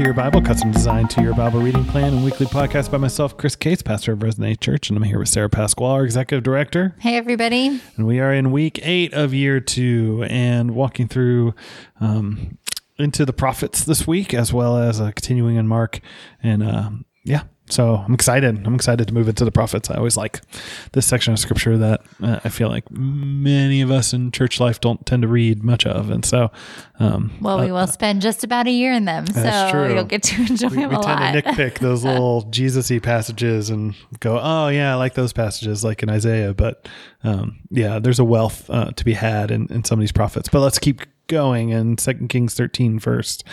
to Your Bible, custom designed to your Bible reading plan and weekly podcast by myself, Chris Cates, pastor of Resonate Church. And I'm here with Sarah Pasquale, our executive director. Hey, everybody. And we are in week eight of year two and walking through um, into the prophets this week, as well as uh, continuing in Mark. And uh, yeah, so I'm excited. I'm excited to move into the prophets. I always like this section of scripture that uh, I feel like many of us in church life don't tend to read much of, and so. Um, well, we uh, will spend just about a year in them, so true. you'll get to enjoy we, them we a tend to nitpick those little Jesusy passages and go, "Oh yeah, I like those passages, like in Isaiah." But um, yeah, there's a wealth uh, to be had in, in some of these prophets. But let's keep going in Second Kings 13 first.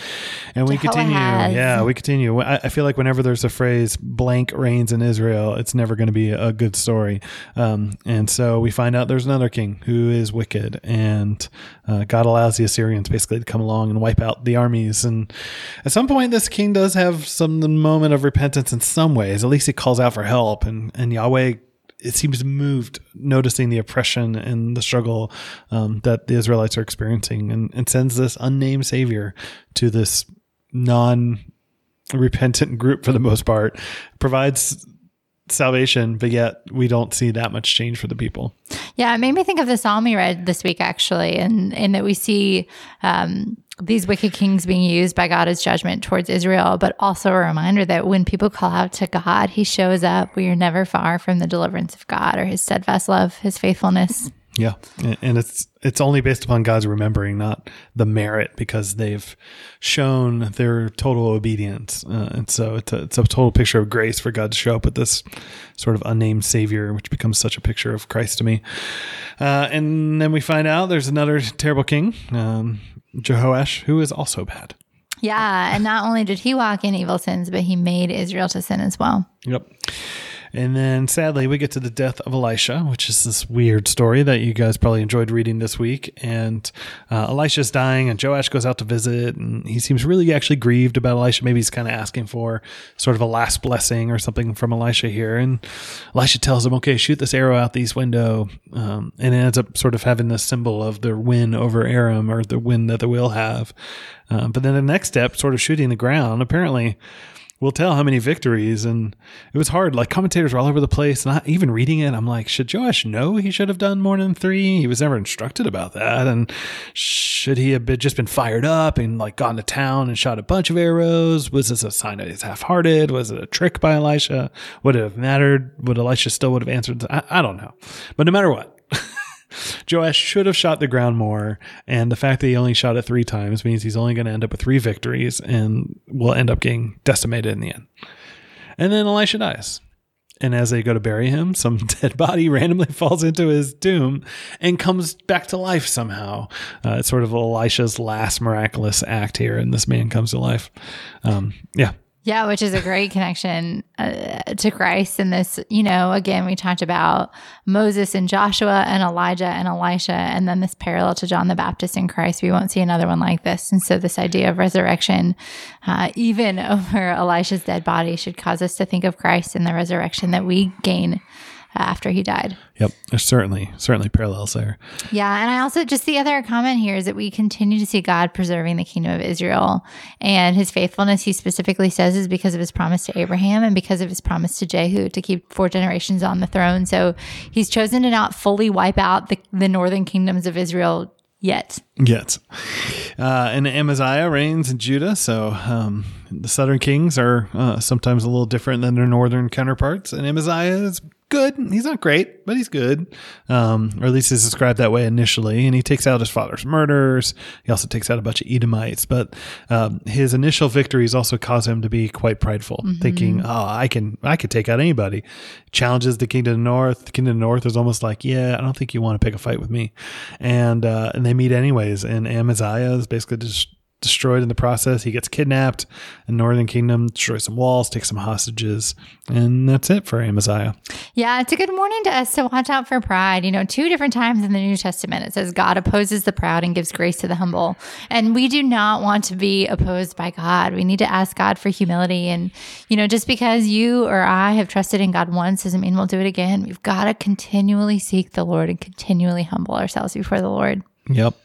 And we continue. Yeah, we continue. I, I, feel like whenever there's a phrase blank reigns in Israel, it's never going to be a good story. Um, and so we find out there's another king who is wicked, and uh, God allows the Assyrians basically to come along and wipe out the armies. And at some point, this king does have some moment of repentance in some ways. At least he calls out for help, and, and Yahweh it seems moved noticing the oppression and the struggle um, that the Israelites are experiencing and, and sends this unnamed savior to this non repentant group for the most part, provides salvation, but yet we don't see that much change for the people. Yeah, it made me think of the psalm we read this week, actually, and in that we see um, these wicked kings being used by God as judgment towards Israel, but also a reminder that when people call out to God, He shows up. We are never far from the deliverance of God or His steadfast love, His faithfulness. Yeah, and it's it's only based upon God's remembering, not the merit, because they've shown their total obedience, uh, and so it's a, it's a total picture of grace for God to show up with this sort of unnamed Savior, which becomes such a picture of Christ to me. Uh, and then we find out there's another terrible king, um, Jehoash, who is also bad. Yeah, and not only did he walk in evil sins, but he made Israel to sin as well. Yep. And then sadly, we get to the death of Elisha, which is this weird story that you guys probably enjoyed reading this week. And uh, Elisha's dying, and Joash goes out to visit, and he seems really actually grieved about Elisha. Maybe he's kind of asking for sort of a last blessing or something from Elisha here. And Elisha tells him, okay, shoot this arrow out the east window. Um, and it ends up sort of having this symbol of the win over Aram or the win that they will have. Um, but then the next step, sort of shooting the ground, apparently will tell how many victories. And it was hard. Like commentators were all over the place. Not even reading it, I'm like, should Joash know he should have done more than three? He was never instructed about that. And should he have been, just been fired up and like gone to town and shot a bunch of arrows? Was this a sign that he's half hearted? Was it a trick by Elisha? Would it have mattered? Would Elisha still would have answered? I, I don't know. But no matter what. Joash should have shot the ground more, and the fact that he only shot it three times means he's only going to end up with three victories and will end up getting decimated in the end. And then Elisha dies. And as they go to bury him, some dead body randomly falls into his tomb and comes back to life somehow. Uh, it's sort of Elisha's last miraculous act here, and this man comes to life. Um, yeah, yeah, which is a great connection uh, to Christ. And this, you know, again, we talked about Moses and Joshua and Elijah and Elisha, and then this parallel to John the Baptist in Christ. We won't see another one like this. And so, this idea of resurrection, uh, even over Elisha's dead body, should cause us to think of Christ and the resurrection that we gain after he died. Yep, there's certainly certainly parallels there. Yeah, and I also just the other comment here is that we continue to see God preserving the kingdom of Israel and his faithfulness. He specifically says is because of his promise to Abraham and because of his promise to Jehu to keep four generations on the throne. So he's chosen to not fully wipe out the, the northern kingdoms of Israel yet. Yet. Uh, and Amaziah reigns in Judah. So um, the southern kings are uh, sometimes a little different than their northern counterparts. And Amaziah is good. He's not great, but he's good. Um, or at least he's described that way initially. And he takes out his father's murders. He also takes out a bunch of Edomites. But um, his initial victories also cause him to be quite prideful, mm-hmm. thinking, "Oh, I can, I could take out anybody." Challenges the king of the north. The king of the north is almost like, "Yeah, I don't think you want to pick a fight with me," and uh, and they meet anyways. And Amaziah is basically just destroyed in the process. He gets kidnapped in Northern Kingdom, destroys some walls, takes some hostages, and that's it for Amaziah. Yeah, it's a good warning to us to watch out for pride. You know, two different times in the New Testament it says God opposes the proud and gives grace to the humble. And we do not want to be opposed by God. We need to ask God for humility. And, you know, just because you or I have trusted in God once doesn't mean we'll do it again. We've got to continually seek the Lord and continually humble ourselves before the Lord. Yep.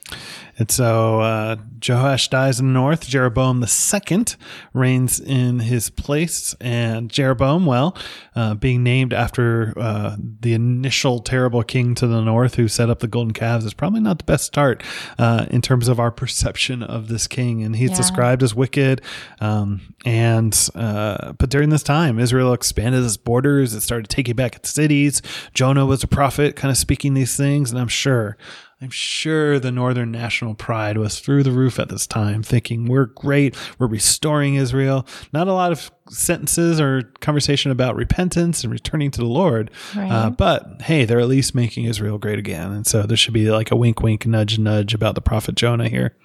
And so uh, Jehoash dies in the north. Jeroboam the second reigns in his place. And Jeroboam, well, uh, being named after uh, the initial terrible king to the north who set up the golden calves is probably not the best start uh, in terms of our perception of this king. And he's Yeah. described as wicked. Um, and uh, but during this time, Israel expanded its borders. It started taking back its cities. Jonah was a prophet, kind of speaking these things. And I'm sure, I'm sure the Northern national pride was through the roof at this time, thinking we're great, we're restoring Israel. Not a lot of sentences or conversation about repentance and returning to the Lord, Right. uh, but hey, they're at least making Israel great again. And so there should be like a wink, wink, nudge, nudge about the prophet Jonah here.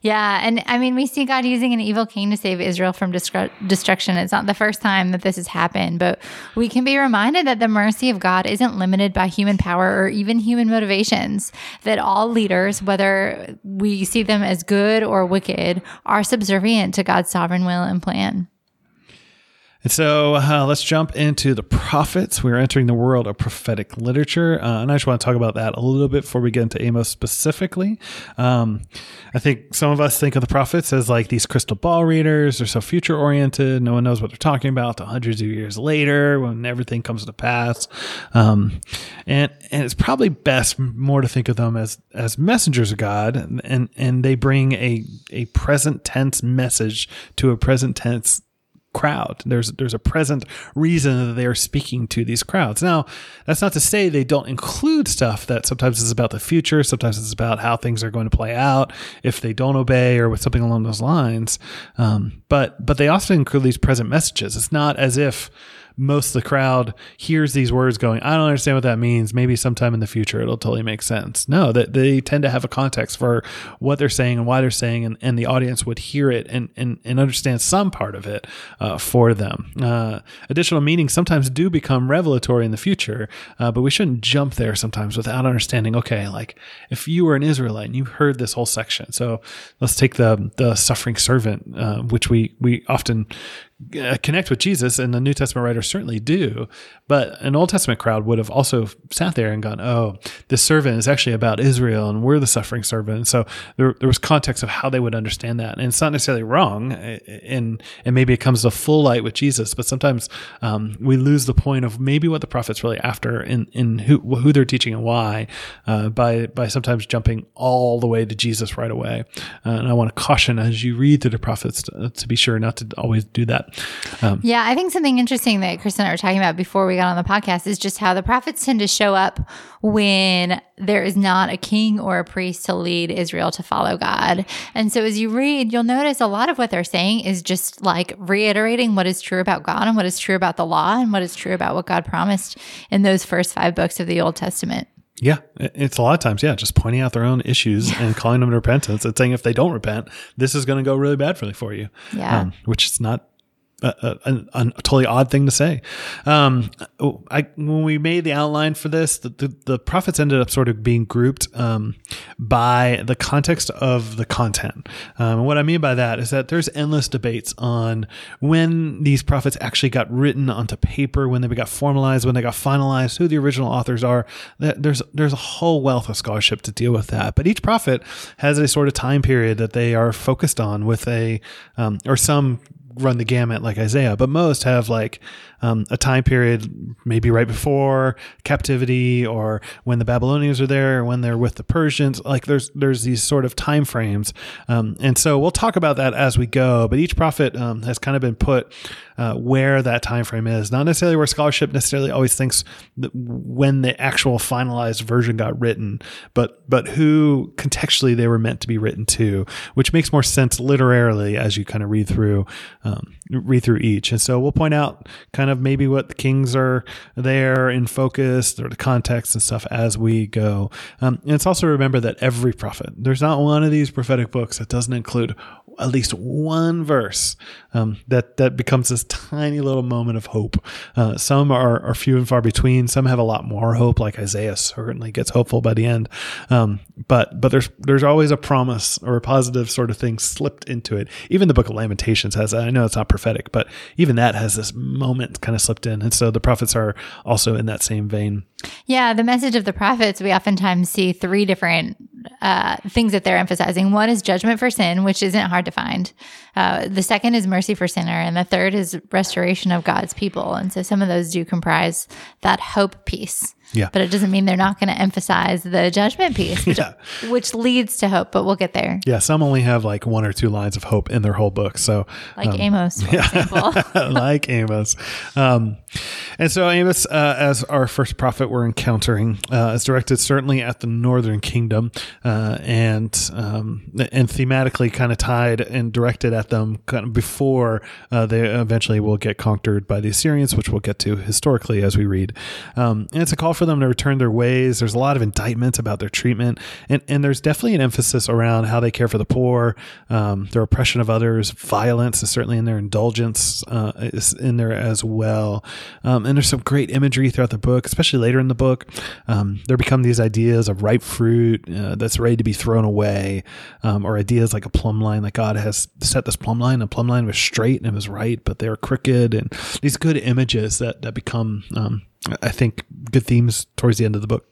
Yeah, and I mean, we see God using an evil king to save Israel from destru- destruction. It's not the first time that this has happened, but we can be reminded that the mercy of God isn't limited by human power or even human motivations. That all leaders, whether we see them as good or wicked, are subservient to God's sovereign will and plan. And so uh, let's jump into the prophets. We're entering the world of prophetic literature. Uh, and I just want to talk about that a little bit before we get into Amos specifically. Um, I think some of us think of the prophets as like these crystal ball readers. They're so future oriented. No one knows what they're talking about till hundreds of years later when everything comes to pass. Um, and, and it's probably best more to think of them as, as messengers of God. And, and, and they bring a, a present tense message to a present tense crowd. There's there's a present reason that they are speaking to these crowds. Now, that's not to say they don't include stuff that sometimes is about the future, sometimes it's about how things are going to play out if they don't obey or with something along those lines. Um, but but they often include these present messages. It's not as if most of the crowd hears these words going, I don't understand what that means. Maybe sometime in the future it'll totally make sense. No, that they tend to have a context for what they're saying and why they're saying, and, and the audience would hear it and, and, and understand some part of it uh, for them. Uh, additional meanings sometimes do become revelatory in the future, uh, but we shouldn't jump there sometimes without understanding, okay, like if you were an Israelite and you heard this whole section. So let's take the, the suffering servant, uh, which we, we often uh, connect with Jesus, and the New Testament writers certainly do. But an Old Testament crowd would have also sat there and gone, "Oh, this servant is actually about Israel, and we're the suffering servant." And so there, there was context of how they would understand that, and it's not necessarily wrong. uh, And and maybe it comes to full light with Jesus, but sometimes um, we lose the point of maybe what the prophet's really after, in in who who they're teaching and why, uh, by by sometimes jumping all the way to Jesus right away. Uh, and I want to caution as you read through the prophets to, to be sure not to always do that. Um, Yeah, I think something interesting that Chris and I were talking about before we got on the podcast is just how the prophets tend to show up when there is not a king or a priest to lead Israel to follow God. And so as you read, you'll notice a lot of what they're saying is just like reiterating what is true about God and what is true about the law and what is true about what God promised in those first five books of the Old Testament. Yeah, it's a lot of times, yeah, just pointing out their own issues and calling them to repentance and saying if they don't repent, this is going to go really bad for for you. Yeah. um, which is not a, a, a, totally odd thing to say. Um, oh, I when we made the outline for this, the, the, the prophets ended up sort of being grouped um, by the context of the content. Um, and what I mean by that is that there's endless debates on when these prophets actually got written onto paper, when they got formalized, when they got finalized, who the original authors are. There's there's a whole wealth of scholarship to deal with that. But each prophet has a sort of time period that they are focused on with a um, or some run the gamut like Isaiah, but most have like um, a time period maybe right before captivity or when the Babylonians are there or when they're with the Persians. Like there's there's these sort of time frames, um, and so we'll talk about that as we go. But each prophet um, has kind of been put uh, where that time frame is, not necessarily where scholarship necessarily always thinks when the actual finalized version got written, but but who contextually they were meant to be written to, which makes more sense literarily as you kind of read through um, read through each. And so we'll point out kind of maybe what the kings are there in focus or the context and stuff as we go. Um, and it's also remember that every prophet, there's not one of these prophetic books that doesn't include at least one verse um, that that becomes this tiny little moment of hope. Uh, some are, are few and far between. Some have a lot more hope, like Isaiah certainly gets hopeful by the end. Um, but but there's there's always a promise or a positive sort of thing slipped into it. Even the Book of Lamentations has. I know it's not prophetic, but even that has this moment kind of slipped in. And so the prophets are also in that same vein. Yeah, the message of the prophets, we oftentimes see three different uh, things that they're emphasizing. One is judgment for sin, which isn't hard to find. Uh, the second is mercy for sinner, and the third is restoration of God's people. And so some of those do comprise that hope piece. Yeah. But it doesn't mean they're not going to emphasize the judgment piece, which, Yeah. which leads to hope. But we'll get there. Yeah, some only have like one or two lines of hope in their whole book. So, Like Amos, for example. like Amos. Um, and so Amos, uh, as our first prophet we're encountering, uh, is directed certainly at the northern kingdom, uh, and um, and thematically kind of tied and directed at them kind of before uh, they eventually will get conquered by the Assyrians, which we'll get to historically as we read. Um, and it's a call for them to return their ways. There's a lot of indictments about their treatment, and and there's definitely an emphasis around how they care for the poor, um, their oppression of others, violence is certainly in their indulgence uh, is in there as well. Um, and there's some great imagery throughout the book, especially later in the book. Um, there become these ideas of ripe fruit uh, that's ready to be thrown away, um, or ideas like a plumb line, like God has set this plumb line. The plumb line was straight and it was right, but they were crooked, and these good images that that become, um, I think, good themes towards the end of the book.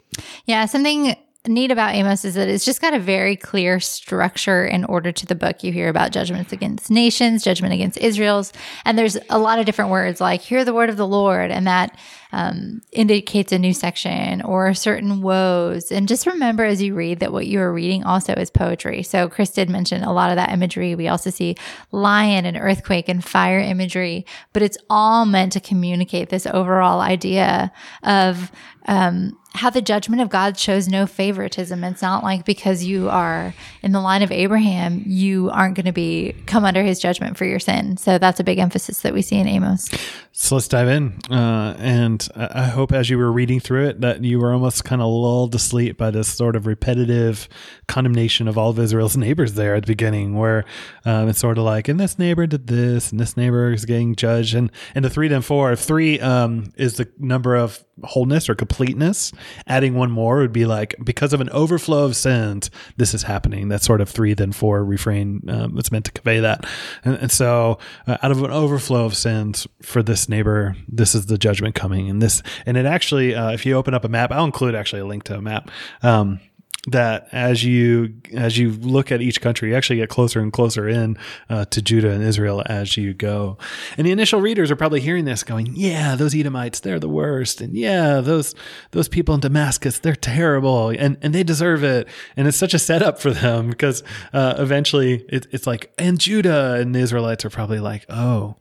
Yeah, something neat about Amos is that it's just got a very clear structure and order to the book. You hear about judgments against nations, judgment against Israel's, and there's a lot of different words like "hear the word of the Lord," and that um, indicates a new section or certain woes. And just remember as you read that what you are reading also is poetry. So Chris did mention a lot of that imagery. We also see lion and earthquake and fire imagery, but it's all meant to communicate this overall idea of um, how the judgment of God shows no favoritism. It's not like because you are in the line of Abraham, you aren't going to be come under his judgment for your sin. So that's a big emphasis that we see in Amos. So let's dive in. Uh, and I hope as you were reading through it that you were almost kind of lulled to sleep by this sort of repetitive condemnation of all of Israel's neighbors there at the beginning, where um, it's sort of like, and this neighbor did this, and this neighbor is getting judged. And, and the three then four, three um, is the number of wholeness or completeness, adding one more would be like, because of an overflow of sins, this is happening. That sort of three then four refrain um, it's meant to convey that. And, and so, uh, out of an overflow of sins for this neighbor, this is the judgment coming. And this, and it actually, uh, if you open up a map, I'll include actually a link to a map. Um, that as you as you look at each country, you actually get closer and closer in uh, to Judah and Israel as you go. And the initial readers are probably hearing this, going, "Yeah, those Edomites, they're the worst, and yeah, those those people in Damascus, they're terrible, and and they deserve it." And it's such a setup for them because uh, eventually it, it's like, and Judah and the Israelites are probably like, "Oh."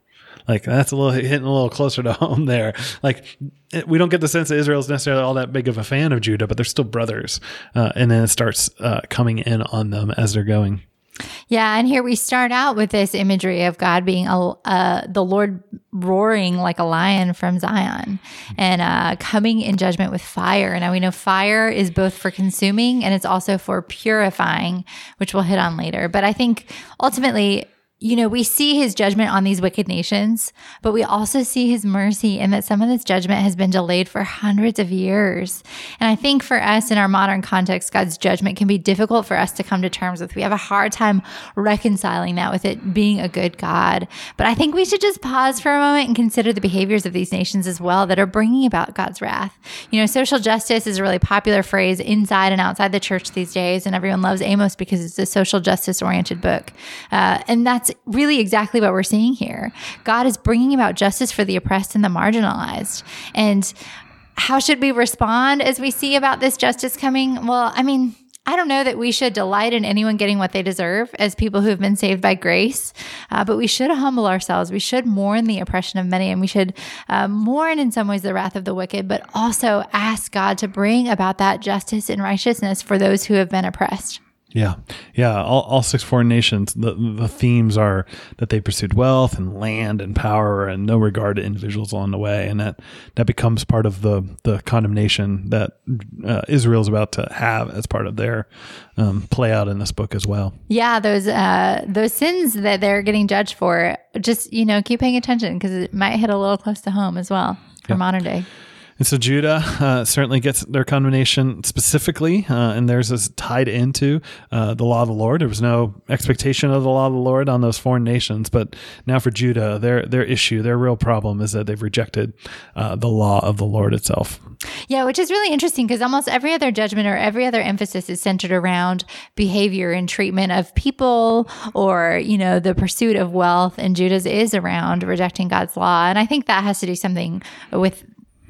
Like that's a little hitting a little closer to home there. Like we don't get the sense that Israel's necessarily all that big of a fan of Judah, but they're still brothers. Uh, and then it starts uh, coming in on them as they're going. Yeah, and here we start out with this imagery of God being a, uh, the Lord roaring like a lion from Zion and uh, coming in judgment with fire. And now we know fire is both for consuming and it's also for purifying, which we'll hit on later. But I think ultimately, you know, we see his judgment on these wicked nations, but we also see his mercy in that some of this judgment has been delayed for hundreds of years. And I think for us in our modern context, God's judgment can be difficult for us to come to terms with. We have a hard time reconciling that with it being a good God. But I think we should just pause for a moment and consider the behaviors of these nations as well that are bringing about God's wrath. You know, social justice is a really popular phrase inside and outside the church these days, and everyone loves Amos because it's a social justice oriented book. Uh, and that's really exactly what we're seeing here. God is bringing about justice for the oppressed and the marginalized. And how should we respond as we see about this justice coming? Well, I mean, I don't know that we should delight in anyone getting what they deserve as people who have been saved by grace, uh, but we should humble ourselves. We should mourn the oppression of many, and we should uh, mourn in some ways the wrath of the wicked, but also ask God to bring about that justice and righteousness for those who have been oppressed. Yeah, yeah. All, all six foreign nations. The the themes are that they pursued wealth and land and power, and no regard to individuals along the way, and that that becomes part of the the condemnation that uh, Israel's about to have as part of their um, play out in this book as well. Yeah, those uh, those sins that they're getting judged for, just you know, keep paying attention because it might hit a little close to home as well for modern day. And so Judah uh, certainly gets their condemnation specifically, uh, and theirs is tied into uh, the law of the Lord. There was no expectation of the law of the Lord on those foreign nations, but now for Judah, their their issue, their real problem is that they've rejected uh, the law of the Lord itself. Yeah, which is really interesting because almost every other judgment or every other emphasis is centered around behavior and treatment of people or, you know, the pursuit of wealth. And Judah's is around rejecting God's law. And I think that has to do something with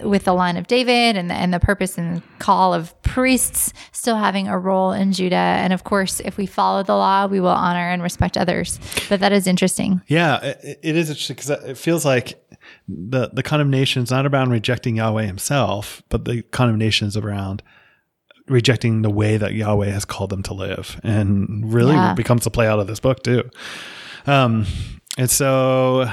with the line of David and the, and the purpose and call of priests still having a role in Judah. And of course, if we follow the law, we will honor and respect others. But that is interesting. Yeah, it, it is interesting because it feels like the the condemnation is not around rejecting Yahweh Himself, but the condemnation is around rejecting the way that Yahweh has called them to live, and really yeah. becomes the play out of this book too. Um, and so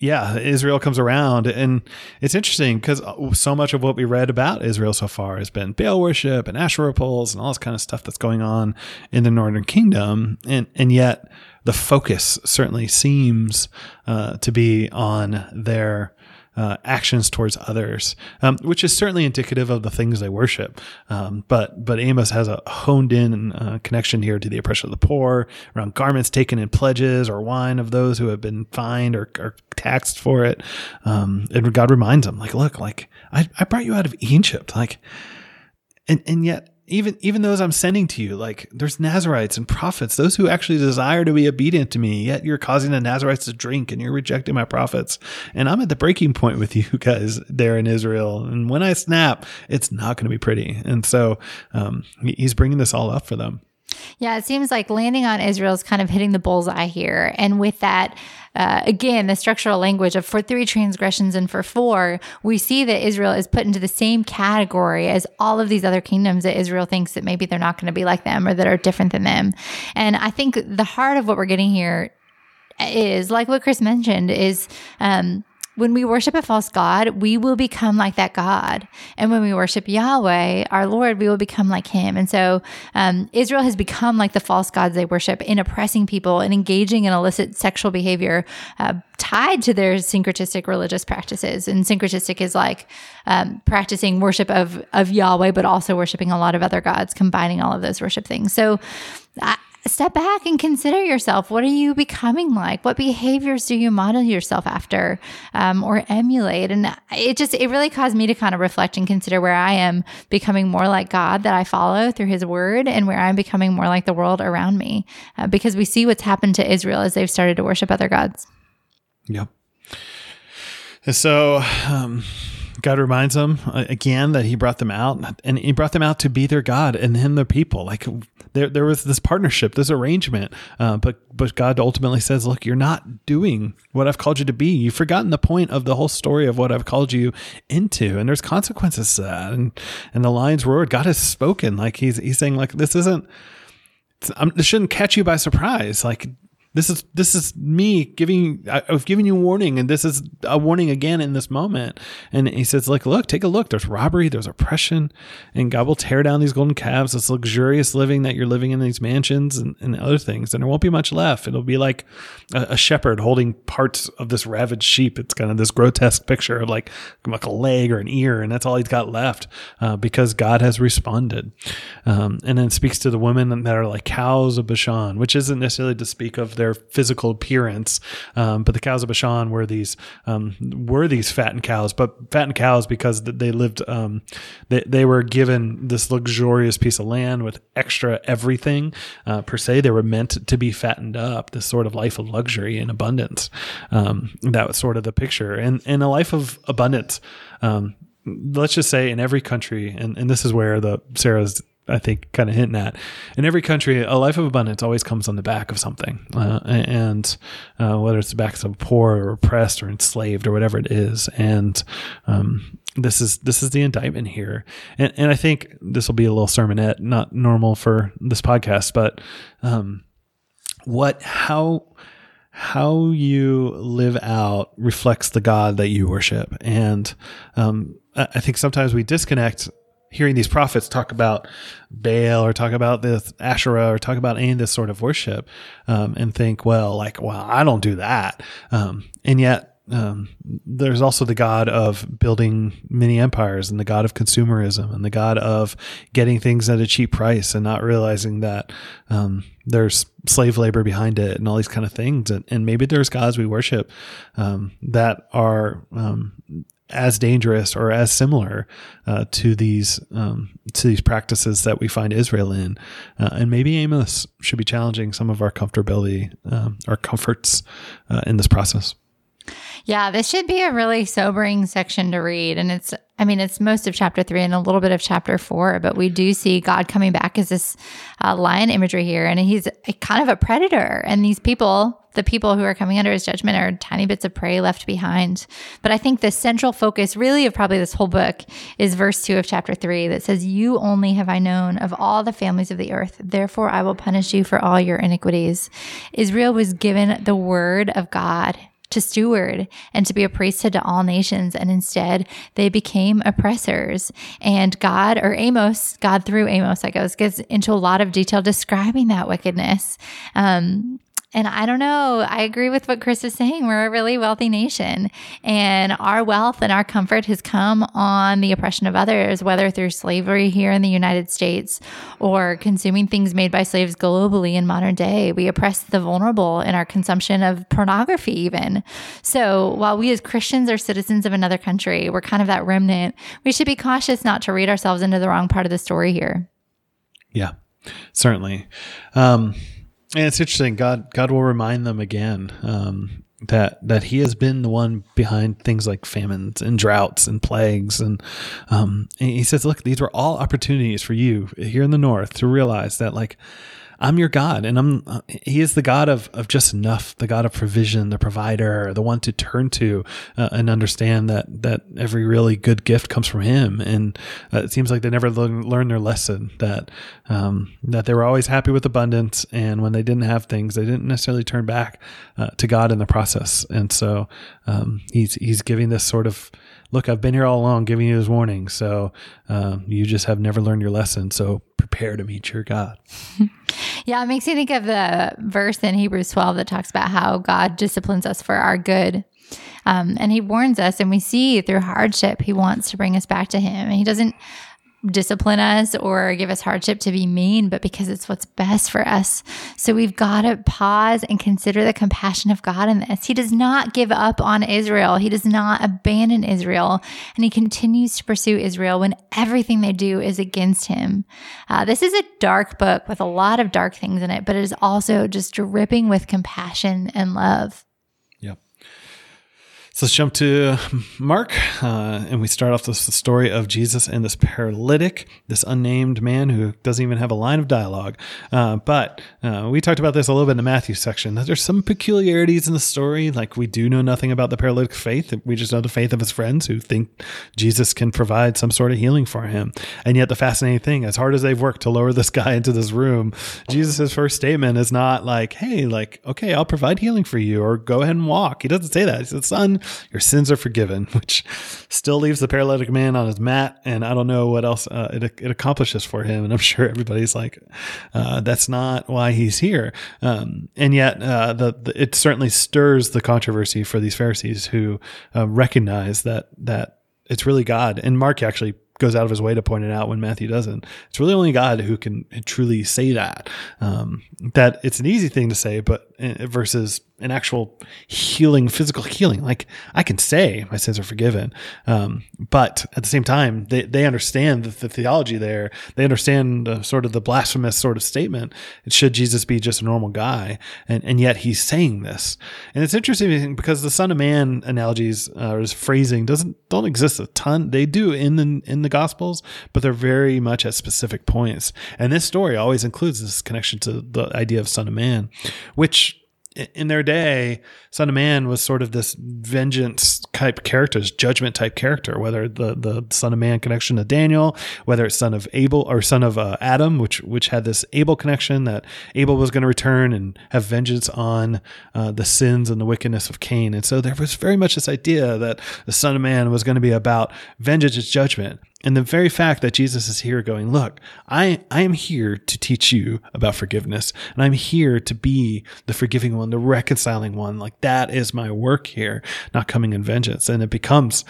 yeah, Israel comes around, and it's interesting because so much of what we read about Israel so far has been Baal worship and Asherah poles and all this kind of stuff that's going on in the Northern Kingdom, and and yet the focus certainly seems uh, to be on their uh, actions towards others, um, which is certainly indicative of the things they worship. Um, but but Amos has a honed in uh, connection here to the oppression of the poor, around garments taken in pledges or wine of those who have been fined or, or taxed for it. Um, and God reminds them, like, look, like I, I brought you out of Egypt, like, and and yet even even those I'm sending to you, like there's Nazarites and prophets, those who actually desire to be obedient to me, yet you're causing the Nazarites to drink and you're rejecting my prophets. And I'm at the breaking point with you guys there in Israel. And when I snap, it's not going to be pretty. And so um, he's bringing this all up for them. Yeah, it seems like landing on Israel is kind of hitting the bullseye here. And with that, uh, again, the structural language of for three transgressions and for four, we see that Israel is put into the same category as all of these other kingdoms that Israel thinks that maybe they're not going to be like them or that are different than them. And I think the heart of what we're getting here is like what Chris mentioned is um, when we worship a false God, we will become like that God. And when we worship Yahweh, our Lord, we will become like him. And so um, Israel has become like the false gods they worship in oppressing people and engaging in illicit sexual behavior uh, tied to their syncretistic religious practices. And syncretistic is like um, practicing worship of, of Yahweh, but also worshiping a lot of other gods, combining all of those worship things. So I, step back and consider yourself. What are you becoming like? What behaviors do you model yourself after um, or emulate? And it just, it really caused me to kind of reflect and consider where I am becoming more like God that I follow through his word and where I'm becoming more like the world around me uh, because we see what's happened to Israel as they've started to worship other gods. Yep. So, um, God reminds them uh, again that He brought them out, and He brought them out to be their God and Him their people. Like there, there was this partnership, this arrangement. Uh, but but God ultimately says, "Look, you're not doing what I've called you to be. You've forgotten the point of the whole story of what I've called you into, and there's consequences to that." And and the lion's roared. God has spoken. Like He's He's saying, like this isn't. this shouldn't catch you by surprise. Like this is this is me giving I've given you warning, and this is a warning again in this moment. And he says, like, look, take a look. There's robbery, there's oppression, and God will tear down these golden calves, this luxurious living that you're living in these mansions and, and other things, and there won't be much left. It'll be like a, a, shepherd holding parts of this ravaged sheep. It's kind of this grotesque picture of like like a leg or an ear, and that's all he's got left uh, because God has responded. Um, and then speaks to the women that are like cows of Bashan, which isn't necessarily to speak of their physical appearance. Um, but the cows of Bashan were these um, were these fattened cows, but fattened cows because they lived um, they they were given this luxurious piece of land with extra everything uh, per se. They were meant to be fattened up. This sort of life of luxury and abundance. Um, that was sort of the picture, and and a life of abundance um, let's just say in every country, and, and this is where the Sarah's I think kind of hinting at. In every country, a life of abundance always comes on the back of something, uh, and uh, whether it's the backs of poor or oppressed or enslaved or whatever it is. And um, this is this is the indictment here, and and I think this will be a little sermonette, not normal for this podcast, but um, what how how you live out reflects the God that you worship, and um, I think sometimes we disconnect hearing these prophets talk about Baal or talk about this Asherah or talk about any of this sort of worship um, and think, well, like, well, I don't do that. Um, and yet um, there's also the God of building many empires and the God of consumerism and the God of getting things at a cheap price and not realizing that um, there's slave labor behind it and all these kind of things. And, and maybe there's gods we worship um, that are um, as dangerous or as similar uh, to these um, to these practices that we find Israel in, uh, and maybe Amos should be challenging some of our comfortability, um, our comforts uh, in this process. Yeah, this should be a really sobering section to read. And it's, I mean, it's most of chapter three and a little bit of chapter four, but we do see God coming back as this uh, lion imagery here. And he's a, kind of a predator. And these people, the people who are coming under his judgment, are tiny bits of prey left behind. But I think the central focus, really, of probably this whole book is verse two of chapter three that says, You only have I known of all the families of the earth. Therefore, I will punish you for all your iniquities. Israel was given the word of God to steward and to be a priesthood to all nations. And instead, they became oppressors. And God, or Amos, God through Amos, I guess, gets into a lot of detail describing that wickedness. Um, and I don't know. I agree with what Chris is saying. We're a really wealthy nation, and our wealth and our comfort has come on the oppression of others, whether through slavery here in the United States or consuming things made by slaves globally in modern day. We oppress the vulnerable in our consumption of pornography, even. So while we as Christians are citizens of another country, we're kind of that remnant, we should be cautious not to read ourselves into the wrong part of the story here. Yeah, certainly. Um, and it's interesting. God, God will remind them again um, that that He has been the one behind things like famines and droughts and plagues, and, um, and He says, "Look, these were all opportunities for you here in the North to realize that, like, I'm your God, and I'm uh, He is the God of of just enough, the God of provision, the provider, the one to turn to uh, and understand that that every really good gift comes from Him. And uh, it seems like they never learn, learned their lesson that um, that they were always happy with abundance, and when they didn't have things, they didn't necessarily turn back uh, to God in the process. And so um, He's He's giving this sort of look, I've been here all along giving you this warning. So um, you just have never learned your lesson. So prepare to meet your God. yeah, it makes me think of the verse in Hebrews 12 that talks about how God disciplines us for our good. Um, and he warns us, and we see through hardship, he wants to bring us back to him. And he doesn't discipline us or give us hardship to be mean, but because it's what's best for us. So we've got to pause and consider the compassion of God in this. He does not give up on Israel, He does not abandon Israel, and He continues to pursue Israel when everything they do is against Him. Uh, this is a dark book with a lot of dark things in it, but it is also just dripping with compassion and love. So let's jump to Mark, uh, and we start off with the story of Jesus and this paralytic, this unnamed man who doesn't even have a line of dialogue. Uh, but uh, we talked about this a little bit in the Matthew section. There's some peculiarities in the story, like we do know nothing about the paralytic's faith. We just know the faith of his friends who think Jesus can provide some sort of healing for him. And yet, the fascinating thing, as hard as they've worked to lower this guy into this room, Jesus' first statement is not like, "Hey, like, okay, I'll provide healing for you," or "Go ahead and walk." He doesn't say that. He says, "Son." Your sins are forgiven, which still leaves the paralytic man on his mat. And I don't know what else uh, it, it accomplishes for him. And I'm sure everybody's like, uh, that's not why he's here. Um, and yet, uh, the, the, it certainly stirs the controversy for these Pharisees who uh, recognize that that it's really God. And Mark actually goes out of his way to point it out when Matthew doesn't. It's really only God who can truly say that. Um, that it's an easy thing to say, but versus an actual healing, physical healing. Like I can say my sins are forgiven, um, but at the same time, they, they understand the, the theology there. They understand the, sort of the blasphemous sort of statement. Should Jesus be just a normal guy, and and yet he's saying this, and it's interesting because the Son of Man analogies uh, or phrasing doesn't don't exist a ton. They do in the in the Gospels, but they're very much at specific points. And this story always includes this connection to the idea of Son of Man, which in their day, Son of Man was sort of this vengeance type character, this judgment type character. Whether the the Son of Man connection to Daniel, whether it's Son of Abel or Son of uh, Adam, which which had this Abel connection that Abel was going to return and have vengeance on uh, the sins and the wickedness of Cain, and so there was very much this idea that the Son of Man was going to be about vengeance judgment. And the very fact that Jesus is here going, look, I, I am here to teach you about forgiveness, and I'm here to be the forgiving one the reconciling one. Like that is my work here, not coming in vengeance. And it becomes,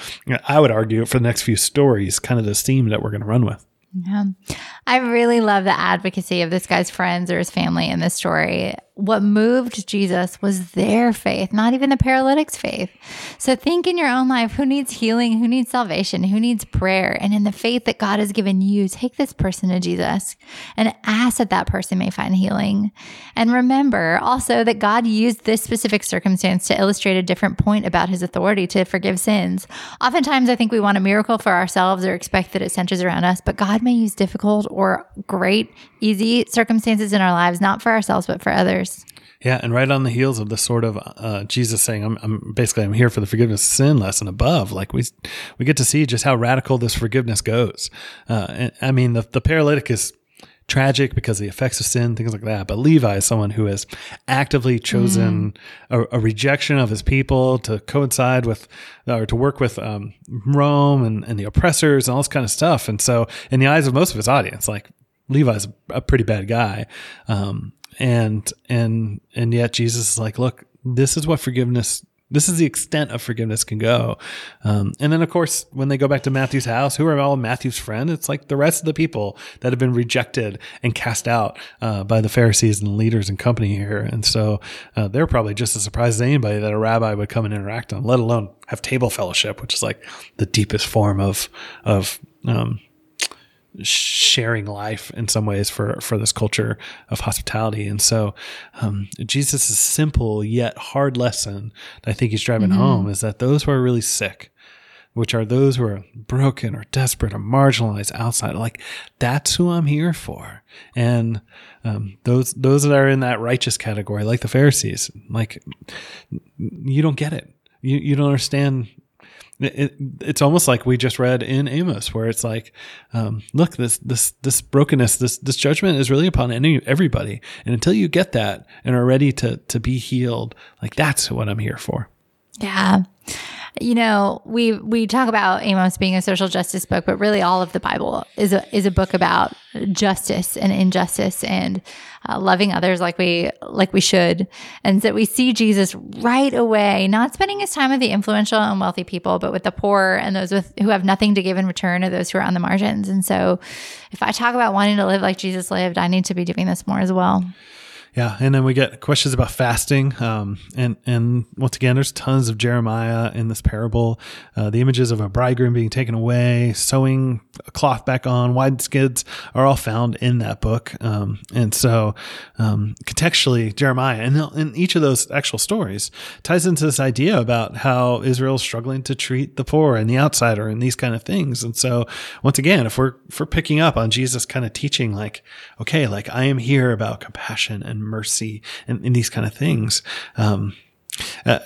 I would argue, for the next few stories, kind of this theme that we're going to run with. Yeah. I really love the advocacy of this guy's friends or his family in this story what moved Jesus was their faith, not even the paralytic's faith. So think in your own life who needs healing, who needs salvation, who needs prayer. And in the faith that God has given you, take this person to Jesus and ask that that person may find healing. And remember also that God used this specific circumstance to illustrate a different point about his authority to forgive sins. Oftentimes, I think we want a miracle for ourselves or expect that it centers around us, but God may use difficult or great, easy circumstances in our lives, not for ourselves, but for others. Yeah, and right on the heels of the sort of uh, Jesus saying, I'm, "I'm basically I'm here for the forgiveness of sin lesson above." Like we we get to see just how radical this forgiveness goes. Uh, and, I mean, the the paralytic is tragic because of the effects of sin, things like that. But Levi is someone who has actively chosen mm. a, a, rejection of his people to coincide with or to work with um, Rome and, and the oppressors and all this kind of stuff. And so, in the eyes of most of his audience, like Levi's a pretty bad guy. Um, and and and yet Jesus is like, look, this is what forgiveness. This is the extent of forgiveness can go. Um, and then, of course, when they go back to Matthew's house, who are all Matthew's friends? It's like the rest of the people that have been rejected and cast out uh, by the Pharisees and leaders and company here. And so uh, they're probably just as surprised as anybody that a rabbi would come and interact on let alone have table fellowship, which is like the deepest form of of um, sharing life in some ways for for this culture of hospitality. And so, um, Jesus' simple yet hard lesson that I think he's driving mm-hmm. home is that those who are really sick, which are those who are broken or desperate or marginalized outside, like that's who I'm here for. And um, those those that are in that righteous category, like the Pharisees, like you don't get it. You you don't understand it, it's almost like we just read in Amos, where it's like, um, look, this this this brokenness, this this judgment is really upon any everybody, and until you get that and are ready to to be healed, like that's what I'm here for. Yeah, you know, we we talk about Amos being a social justice book, but really all of the Bible is a is a book about justice and injustice and uh, loving others like we like we should. And that we see Jesus right away, not spending his time with the influential and wealthy people, but with the poor and those with who have nothing to give in return, or those who are on the margins. And so, if I talk about wanting to live like Jesus lived, I need to be doing this more as well. Yeah, and then we get questions about fasting, um, and and once again, there's tons of Jeremiah in this parable. Uh, the images of a bridegroom being taken away, sewing a cloth back on, wineskins are all found in that book. Um, and so, um, contextually, Jeremiah and in each of those actual stories ties into this idea about how Israel's struggling to treat the poor and the outsider and these kind of things. And so, once again, if we're if we're picking up on Jesus kind of teaching, like, okay, like I am here about compassion and mercy and, and these kind of things. Um, uh,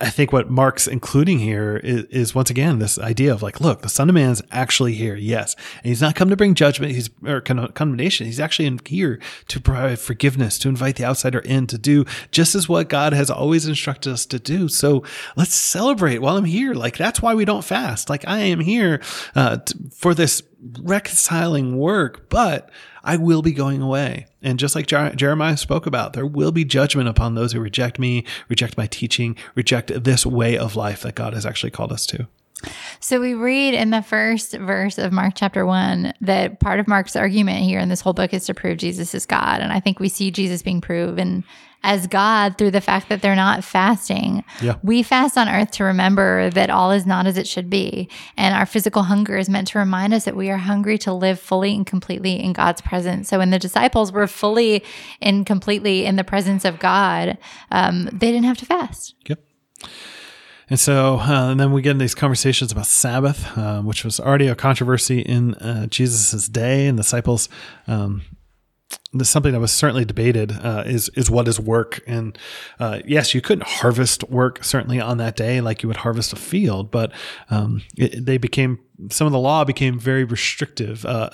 I think what Mark's including here is, is, once again this idea of like, look, the Son of Man is actually here, yes, and he's not come to bring judgment, he's or condemnation. He's actually here to provide forgiveness, to invite the outsider in, to do just as what God has always instructed us to do. So let's celebrate while I'm here. Like that's why we don't fast. Like I am here uh, to, for this reconciling work, but I will be going away. And just like Jeremiah spoke about, there will be judgment upon those who reject me, reject my teaching, reject this way of life that God has actually called us to. So we read in the first verse of Mark chapter one that part of Mark's argument here in this whole book is to prove Jesus is God. And I think we see Jesus being proven as God through the fact that they're not fasting. Yeah. We fast on earth to remember that all is not as it should be. And our physical hunger is meant to remind us that we are hungry to live fully and completely in God's presence. So when the disciples were fully and completely in the presence of God, um, they didn't have to fast. Yep. And so, uh, and then we get in these conversations about Sabbath, uh, which was already a controversy in uh, Jesus' day, and disciples um, something that was certainly debated uh, is is what is work and uh, yes you couldn't harvest work certainly on that day like you would harvest a field but um, it, they became some of the law became very restrictive, uh,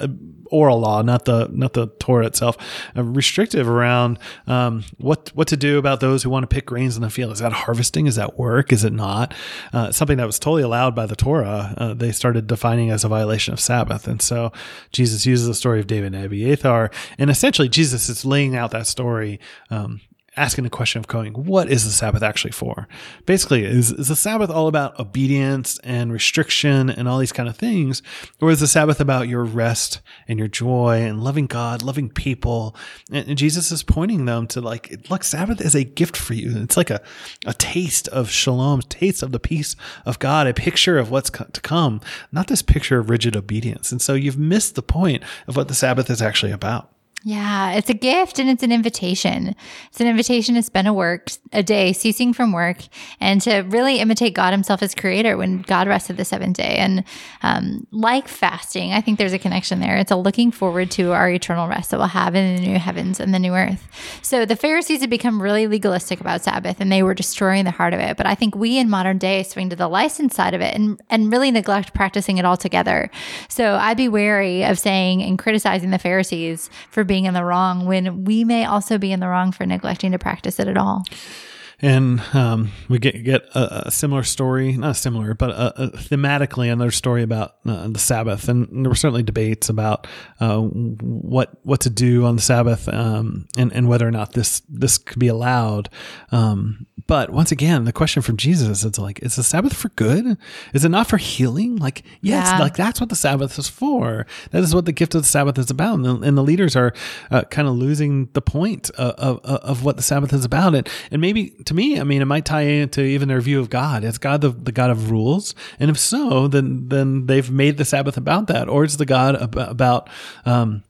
oral law, not the not the Torah itself, uh, restrictive around um, what what to do about those who want to pick grains in the field. Is that harvesting? Is that work? Is it not? Uh, something that was totally allowed by the Torah. Uh, they started defining as a violation of Sabbath, and so Jesus uses the story of David and Abiathar, and essentially Jesus is laying out that story um, asking the question of going, what is the Sabbath actually for? Basically, is, is the Sabbath all about obedience and restriction and all these kind of things? Or is the Sabbath about your rest and your joy and loving God, loving people? And, and Jesus is pointing them to like, look, Sabbath is a gift for you. It's like a, a taste of shalom, taste of the peace of God, a picture of what's to come, not this picture of rigid obedience. And so you've missed the point of what the Sabbath is actually about. Yeah, it's a gift and it's an invitation. It's an invitation to spend a work a day ceasing from work and to really imitate God Himself as Creator when God rested the seventh day. And um, like fasting, I think there's a connection there. It's a looking forward to our eternal rest that we'll have in the new heavens and the new earth. So the Pharisees had become really legalistic about Sabbath and they were destroying the heart of it. But I think we in modern day swing to the license side of it and and really neglect practicing it altogether. So I'd be wary of saying and criticizing the Pharisees for being being in the wrong when we may also be in the wrong for neglecting to practice it at all. And um, we get get a, a, similar story, not similar, but a, a thematically another story about uh, the Sabbath. And there were certainly debates about uh, what what to do on the Sabbath um, and and whether or not this this could be allowed. Um, but once again, the question from Jesus is like, is the Sabbath for good? Is it not for healing? Like, yes, yeah. like that's what the Sabbath is for. That is what the gift of the Sabbath is about. And the, and the leaders are uh, kind of losing the point of, of, of, what the Sabbath is about. And, and maybe to me, I mean, it might tie into even their view of God. Is God the, the God of rules? And if so, then, then they've made the Sabbath about that. Or it's the God about, about um,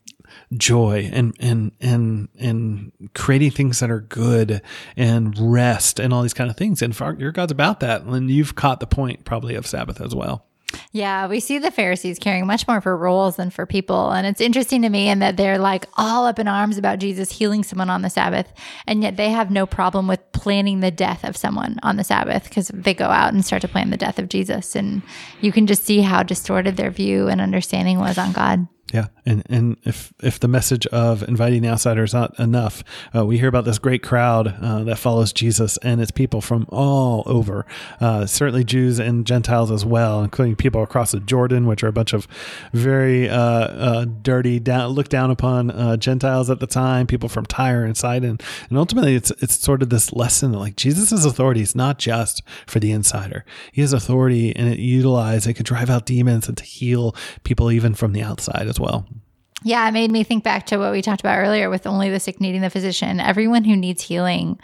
joy and and and and creating things that are good and rest and all these kind of things. And your God's about that, and you've caught the point probably of Sabbath as well. Yeah, we see the Pharisees caring much more for rules than for people. And it's interesting to me in that they're like all up in arms about Jesus healing someone on the Sabbath. And yet they have no problem with planning the death of someone on the Sabbath because they go out and start to plan the death of Jesus. And you can just see how distorted their view and understanding was on God. Yeah, and and if if the message of inviting the outsider is not enough, uh, we hear about this great crowd uh, that follows Jesus, and it's people from all over, uh, certainly Jews and Gentiles as well, including people across the Jordan, which are a bunch of very uh, uh, dirty, down, looked down upon uh, Gentiles at the time, people from Tyre and Sidon, and ultimately it's it's sort of this lesson that like Jesus' authority is not just for the insider; he has authority, and it utilized it could drive out demons and to heal people even from the outside as well. Yeah, it made me think back to what we talked about earlier with only the sick needing the physician. Everyone who needs healing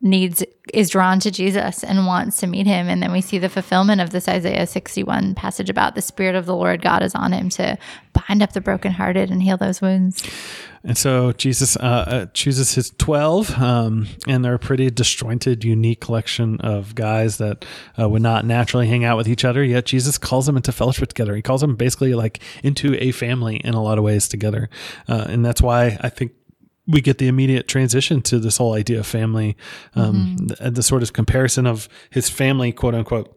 needs is drawn to Jesus and wants to meet him and then we see the fulfillment of this Isaiah 61 passage about the spirit of the Lord God is on him to bind up the brokenhearted and heal those wounds. And so Jesus uh, uh chooses his 12, um, and they're a pretty disjointed, unique collection of guys that uh, would not naturally hang out with each other. Yet Jesus calls them into fellowship together. He calls them basically like into a family in a lot of ways together. Uh, and that's why I think we get the immediate transition to this whole idea of family, um, mm-hmm. the, the, sort of comparison of his family, quote unquote,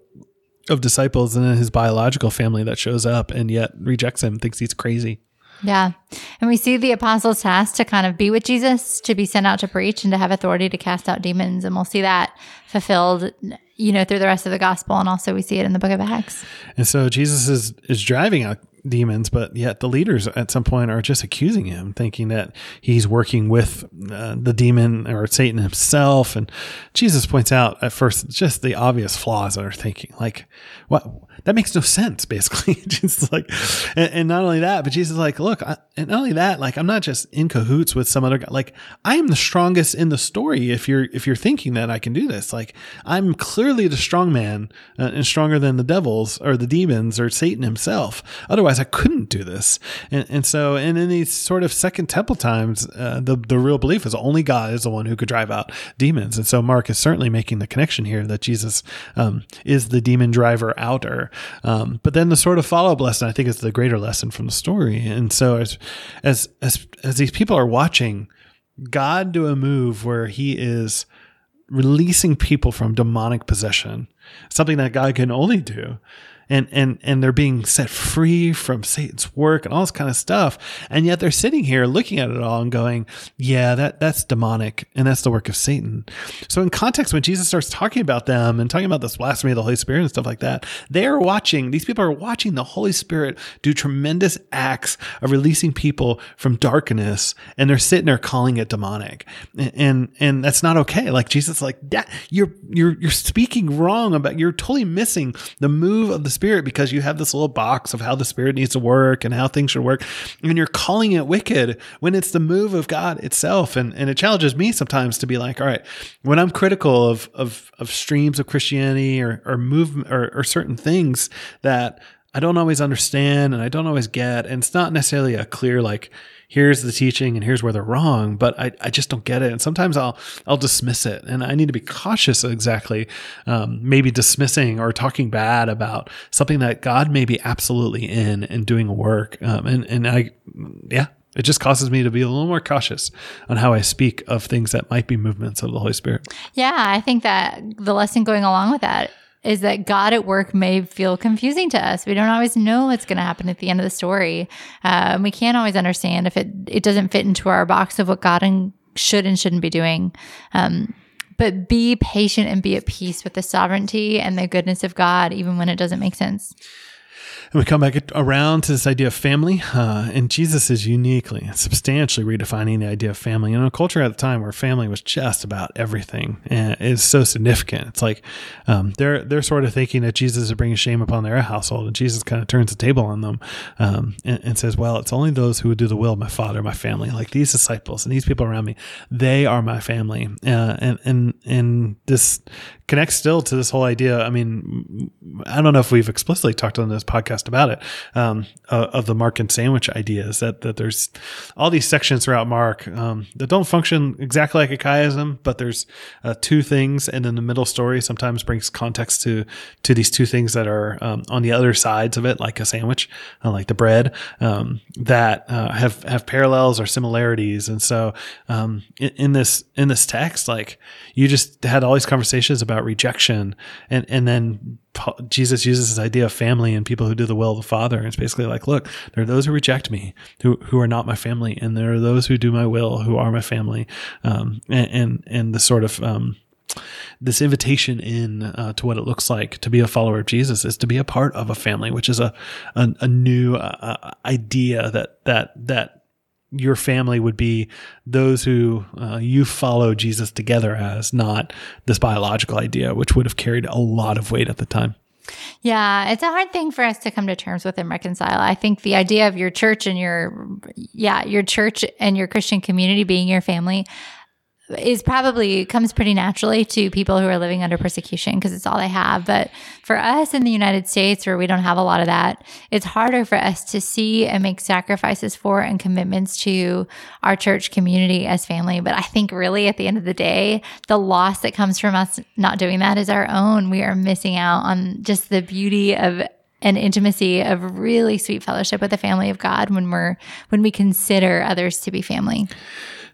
of disciples, and then his biological family that shows up and yet rejects him, thinks he's crazy. Yeah. And we see the apostles' task to kind of be with Jesus, to be sent out to preach, and to have authority to cast out demons. And we'll see that fulfilled, you know, through the rest of the gospel. And also we see it in the book of Acts. And so Jesus is, is driving out demons, but yet the leaders at some point are just accusing him, thinking that he's working with uh, the demon or Satan himself. And Jesus points out at first just the obvious flaws that are thinking, like, what? That makes no sense, basically. just like, and, and, not only that, but Jesus is like, look, I, and not only that, like, I'm not just in cahoots with some other guy. Like, I am the strongest in the story. If you're if you're thinking that I can do this, like, I'm clearly the strong man uh, and stronger than the devils or the demons or Satan himself. Otherwise, I couldn't do this. And, and so, and in these sort of second temple times, uh, the the real belief is only God is the one who could drive out demons. And so, Mark is certainly making the connection here that Jesus um, is the demon driver outer. Um, but then the sort of follow up lesson, I think, is the greater lesson from the story. And so, as as as as these people are watching God do a move where He is releasing people from demonic possession, something that God can only do and and and they're being set free from Satan's work and all this kind of stuff. And yet they're sitting here looking at it all and going, "Yeah, that that's demonic, and that's the work of Satan." So in context, when Jesus starts talking about them and talking about this blasphemy of the Holy Spirit and stuff like that, they are watching. These people are watching the Holy Spirit do tremendous acts of releasing people from darkness, and they're sitting there calling it demonic, and and, and that's not okay. Like Jesus, like that, you're you're you're speaking wrong about. You're totally missing the move of the Spirit because you have this little box of how the Spirit needs to work and how things should work. And you're calling it wicked when it's the move of God itself. And, and it challenges me sometimes to be like, all right, when I'm critical of, of, of streams of Christianity or, or movement or, or certain things that I don't always understand and I don't always get, and it's not necessarily a clear, like, here's the teaching and here's where they're wrong, but I, I just don't get it. And sometimes I'll, I'll dismiss it and I need to be cautious exactly, um, maybe dismissing or talking bad about something that God may be absolutely in and doing work. Um, and, and I, yeah, it just causes me to be a little more cautious on how I speak of things that might be movements of the Holy Spirit. Yeah, I think that the lesson going along with that is that God at work may feel confusing to us. We don't always know what's going to happen at the end of the story. Uh, we can't always understand if it it doesn't fit into our box of what God and should and shouldn't be doing. Um, but be patient and be at peace with the sovereignty and the goodness of God, even when it doesn't make sense. And we come back around to this idea of family, uh, and Jesus is uniquely, substantially redefining the idea of family in a culture at the time where family was just about everything and is so significant. It's like um, they're they're sort of thinking that Jesus is bringing shame upon their household, and Jesus kind of turns the table on them um, and, and, says, "Well, it's only those who would do the will of my Father, my family, like these disciples and these people around me. They are my family." Uh, and and and this connects still to this whole idea. I mean, I don't know if we've explicitly talked on this podcast about it um, uh, of the Markan sandwich ideas that that there's all these sections throughout Mark um, that don't function exactly like a chiasm, but there's uh, two things, and then the middle story sometimes brings context to to these two things that are um, on the other sides of it, like a sandwich, uh, like the bread, um, that uh, have have parallels or similarities. And so um, in, in this in this text, like you just had all these conversations about rejection, and and then Jesus uses this idea of family and people who do the will of the Father. And it's basically like, look, there are those who reject me, who who are not my family, and there are those who do my will, who are my family. Um, and, and and the sort of um, this invitation in uh, to what it looks like to be a follower of Jesus is to be a part of a family, which is a a, a new uh, uh idea that that that your family would be those who uh, you follow Jesus together as, not this biological idea, which would have carried a lot of weight at the time. Yeah, it's a hard thing for us to come to terms with and reconcile. I think the idea of your church and your, yeah, your church and your Christian community being your family is probably comes pretty naturally to people who are living under persecution because it's all they have. But for us in the United States, where we don't have a lot of that, it's harder for us to see and make sacrifices for and commitments to our church community as family. But I think really at the end of the day, the loss that comes from us not doing that is our own. We are missing out on just the beauty of and intimacy of really sweet fellowship with the family of God when we're when we consider others to be family.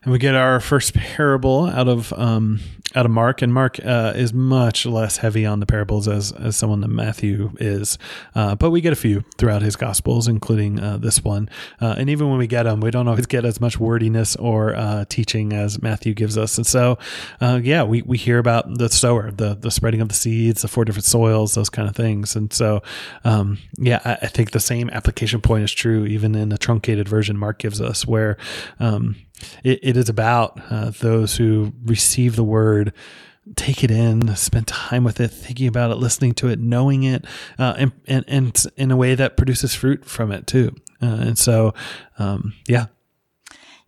And we get our first parable out of um, out of Mark, and Mark uh, is much less heavy on the parables as as someone that Matthew is, uh, but we get a few throughout his gospels, including uh, this one. Uh, and even when we get them, we don't always get as much wordiness or uh, teaching as Matthew gives us. And so, uh, yeah, we, we hear about the sower, the the spreading of the seeds, the four different soils, those kind of things. And so, um, yeah, I, I, think the same application point is true even in the truncated version Mark gives us, where um, it, it is about uh, those who receive the word take it in, spend time with it, thinking about it, listening to it, knowing it, uh, and, and, and in a way that produces fruit from it too. Uh, and so, um, yeah.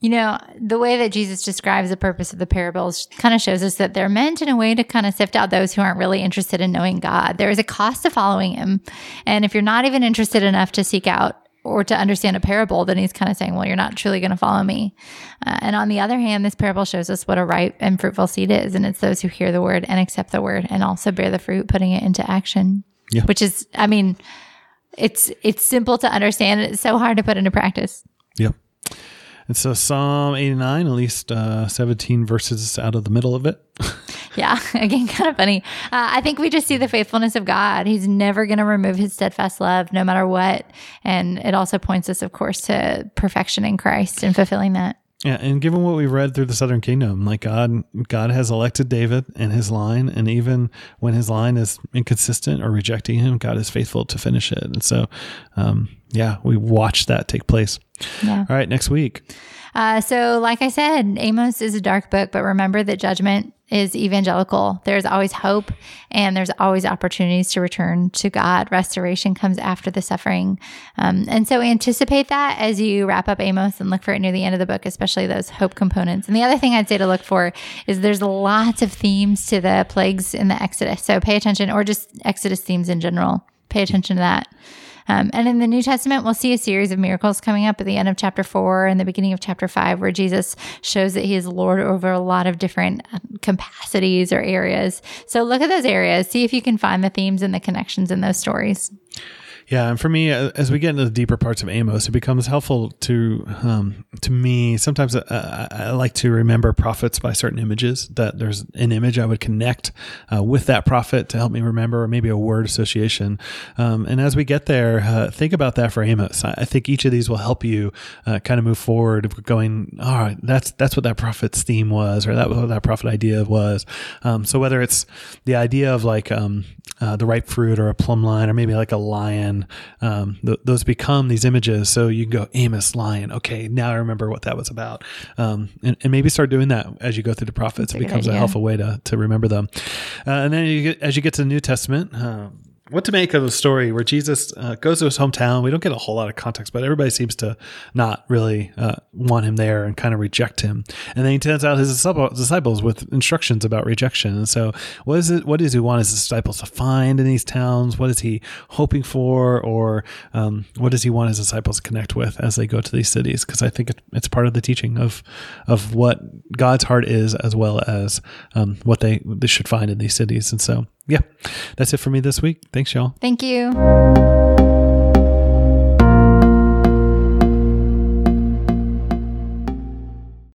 You know, the way that Jesus describes the purpose of the parables kind of shows us that they're meant in a way to kind of sift out those who aren't really interested in knowing God. There is a cost to following him. And if you're not even interested enough to seek out or to understand a parable, then he's kind of saying, well, you're not truly going to follow me. Uh, and on the other hand, this parable shows us what a ripe and fruitful seed is. And it's those who hear the word and accept the word and also bear the fruit, putting it into action, yeah. which is, I mean, it's, it's simple to understand. It's so hard to put into practice. Yep. And so Psalm 89, at least uh, 17 verses out of the middle of it. Yeah, again, kind of funny. Uh, I think we just see the faithfulness of God. He's never going to remove his steadfast love, no matter what. And it also points us, of course, to perfection in Christ and fulfilling that. Yeah, and given what we've read through the Southern Kingdom, like God, God has elected David and his line, and even when his line is inconsistent or rejecting him, God is faithful to finish it. And so, um, yeah, we watched that take place. Yeah. All right, next week. Uh, so, like I said, Amos is a dark book, but remember that judgment is evangelical. There's always hope and there's always opportunities to return to God. Restoration comes after the suffering. Um, and so anticipate that as you wrap up Amos and look for it near the end of the book, especially those hope components. And the other thing I'd say to look for is there's lots of themes to the plagues in the Exodus. So pay attention, or just Exodus themes in general. Pay attention to that. Um, and in the New Testament, we'll see a series of miracles coming up at the end of chapter four and the beginning of chapter five, where Jesus shows that he is Lord over a lot of different um, capacities or areas. So look at those areas, see if you can find the themes and the connections in those stories. Yeah, and for me, uh, as we get into the deeper parts of Amos, it becomes helpful to um, to me. Sometimes I, uh, I, like to remember prophets by certain images. That there's an image I would connect uh, with that prophet to help me remember, or maybe a word association. Um, and as we get there, uh, think about that for Amos. I, I, think each of these will help you uh, kind of move forward. Going, all right, that's that's what that prophet's theme was, or that what that prophet idea was. Um, so whether it's the idea of like um, uh, the ripe fruit, or a plumb line, or maybe like a lion um, th- those become these images. So you go Amos lion. Okay, now I remember what that was about, um, and, and, maybe start doing that as you go through the prophets. It becomes a, a helpful way to to remember them. Uh, and then you get, as you get to the New Testament. Uh, what to make of the story where Jesus uh, goes to his hometown. We don't get a whole lot of context, but everybody seems to not really uh, want him there and kind of reject him. And then he sends out his disciples with instructions about rejection. And so, what is it? What does he want his disciples to find in these towns? What is he hoping for, or um, what does he want his disciples to connect with as they go to these cities? Because I think it's part of the teaching of of what God's heart is, as well as um, what they they should find in these cities. And so, yeah, that's it for me this week. Thanks, y'all. Thank you.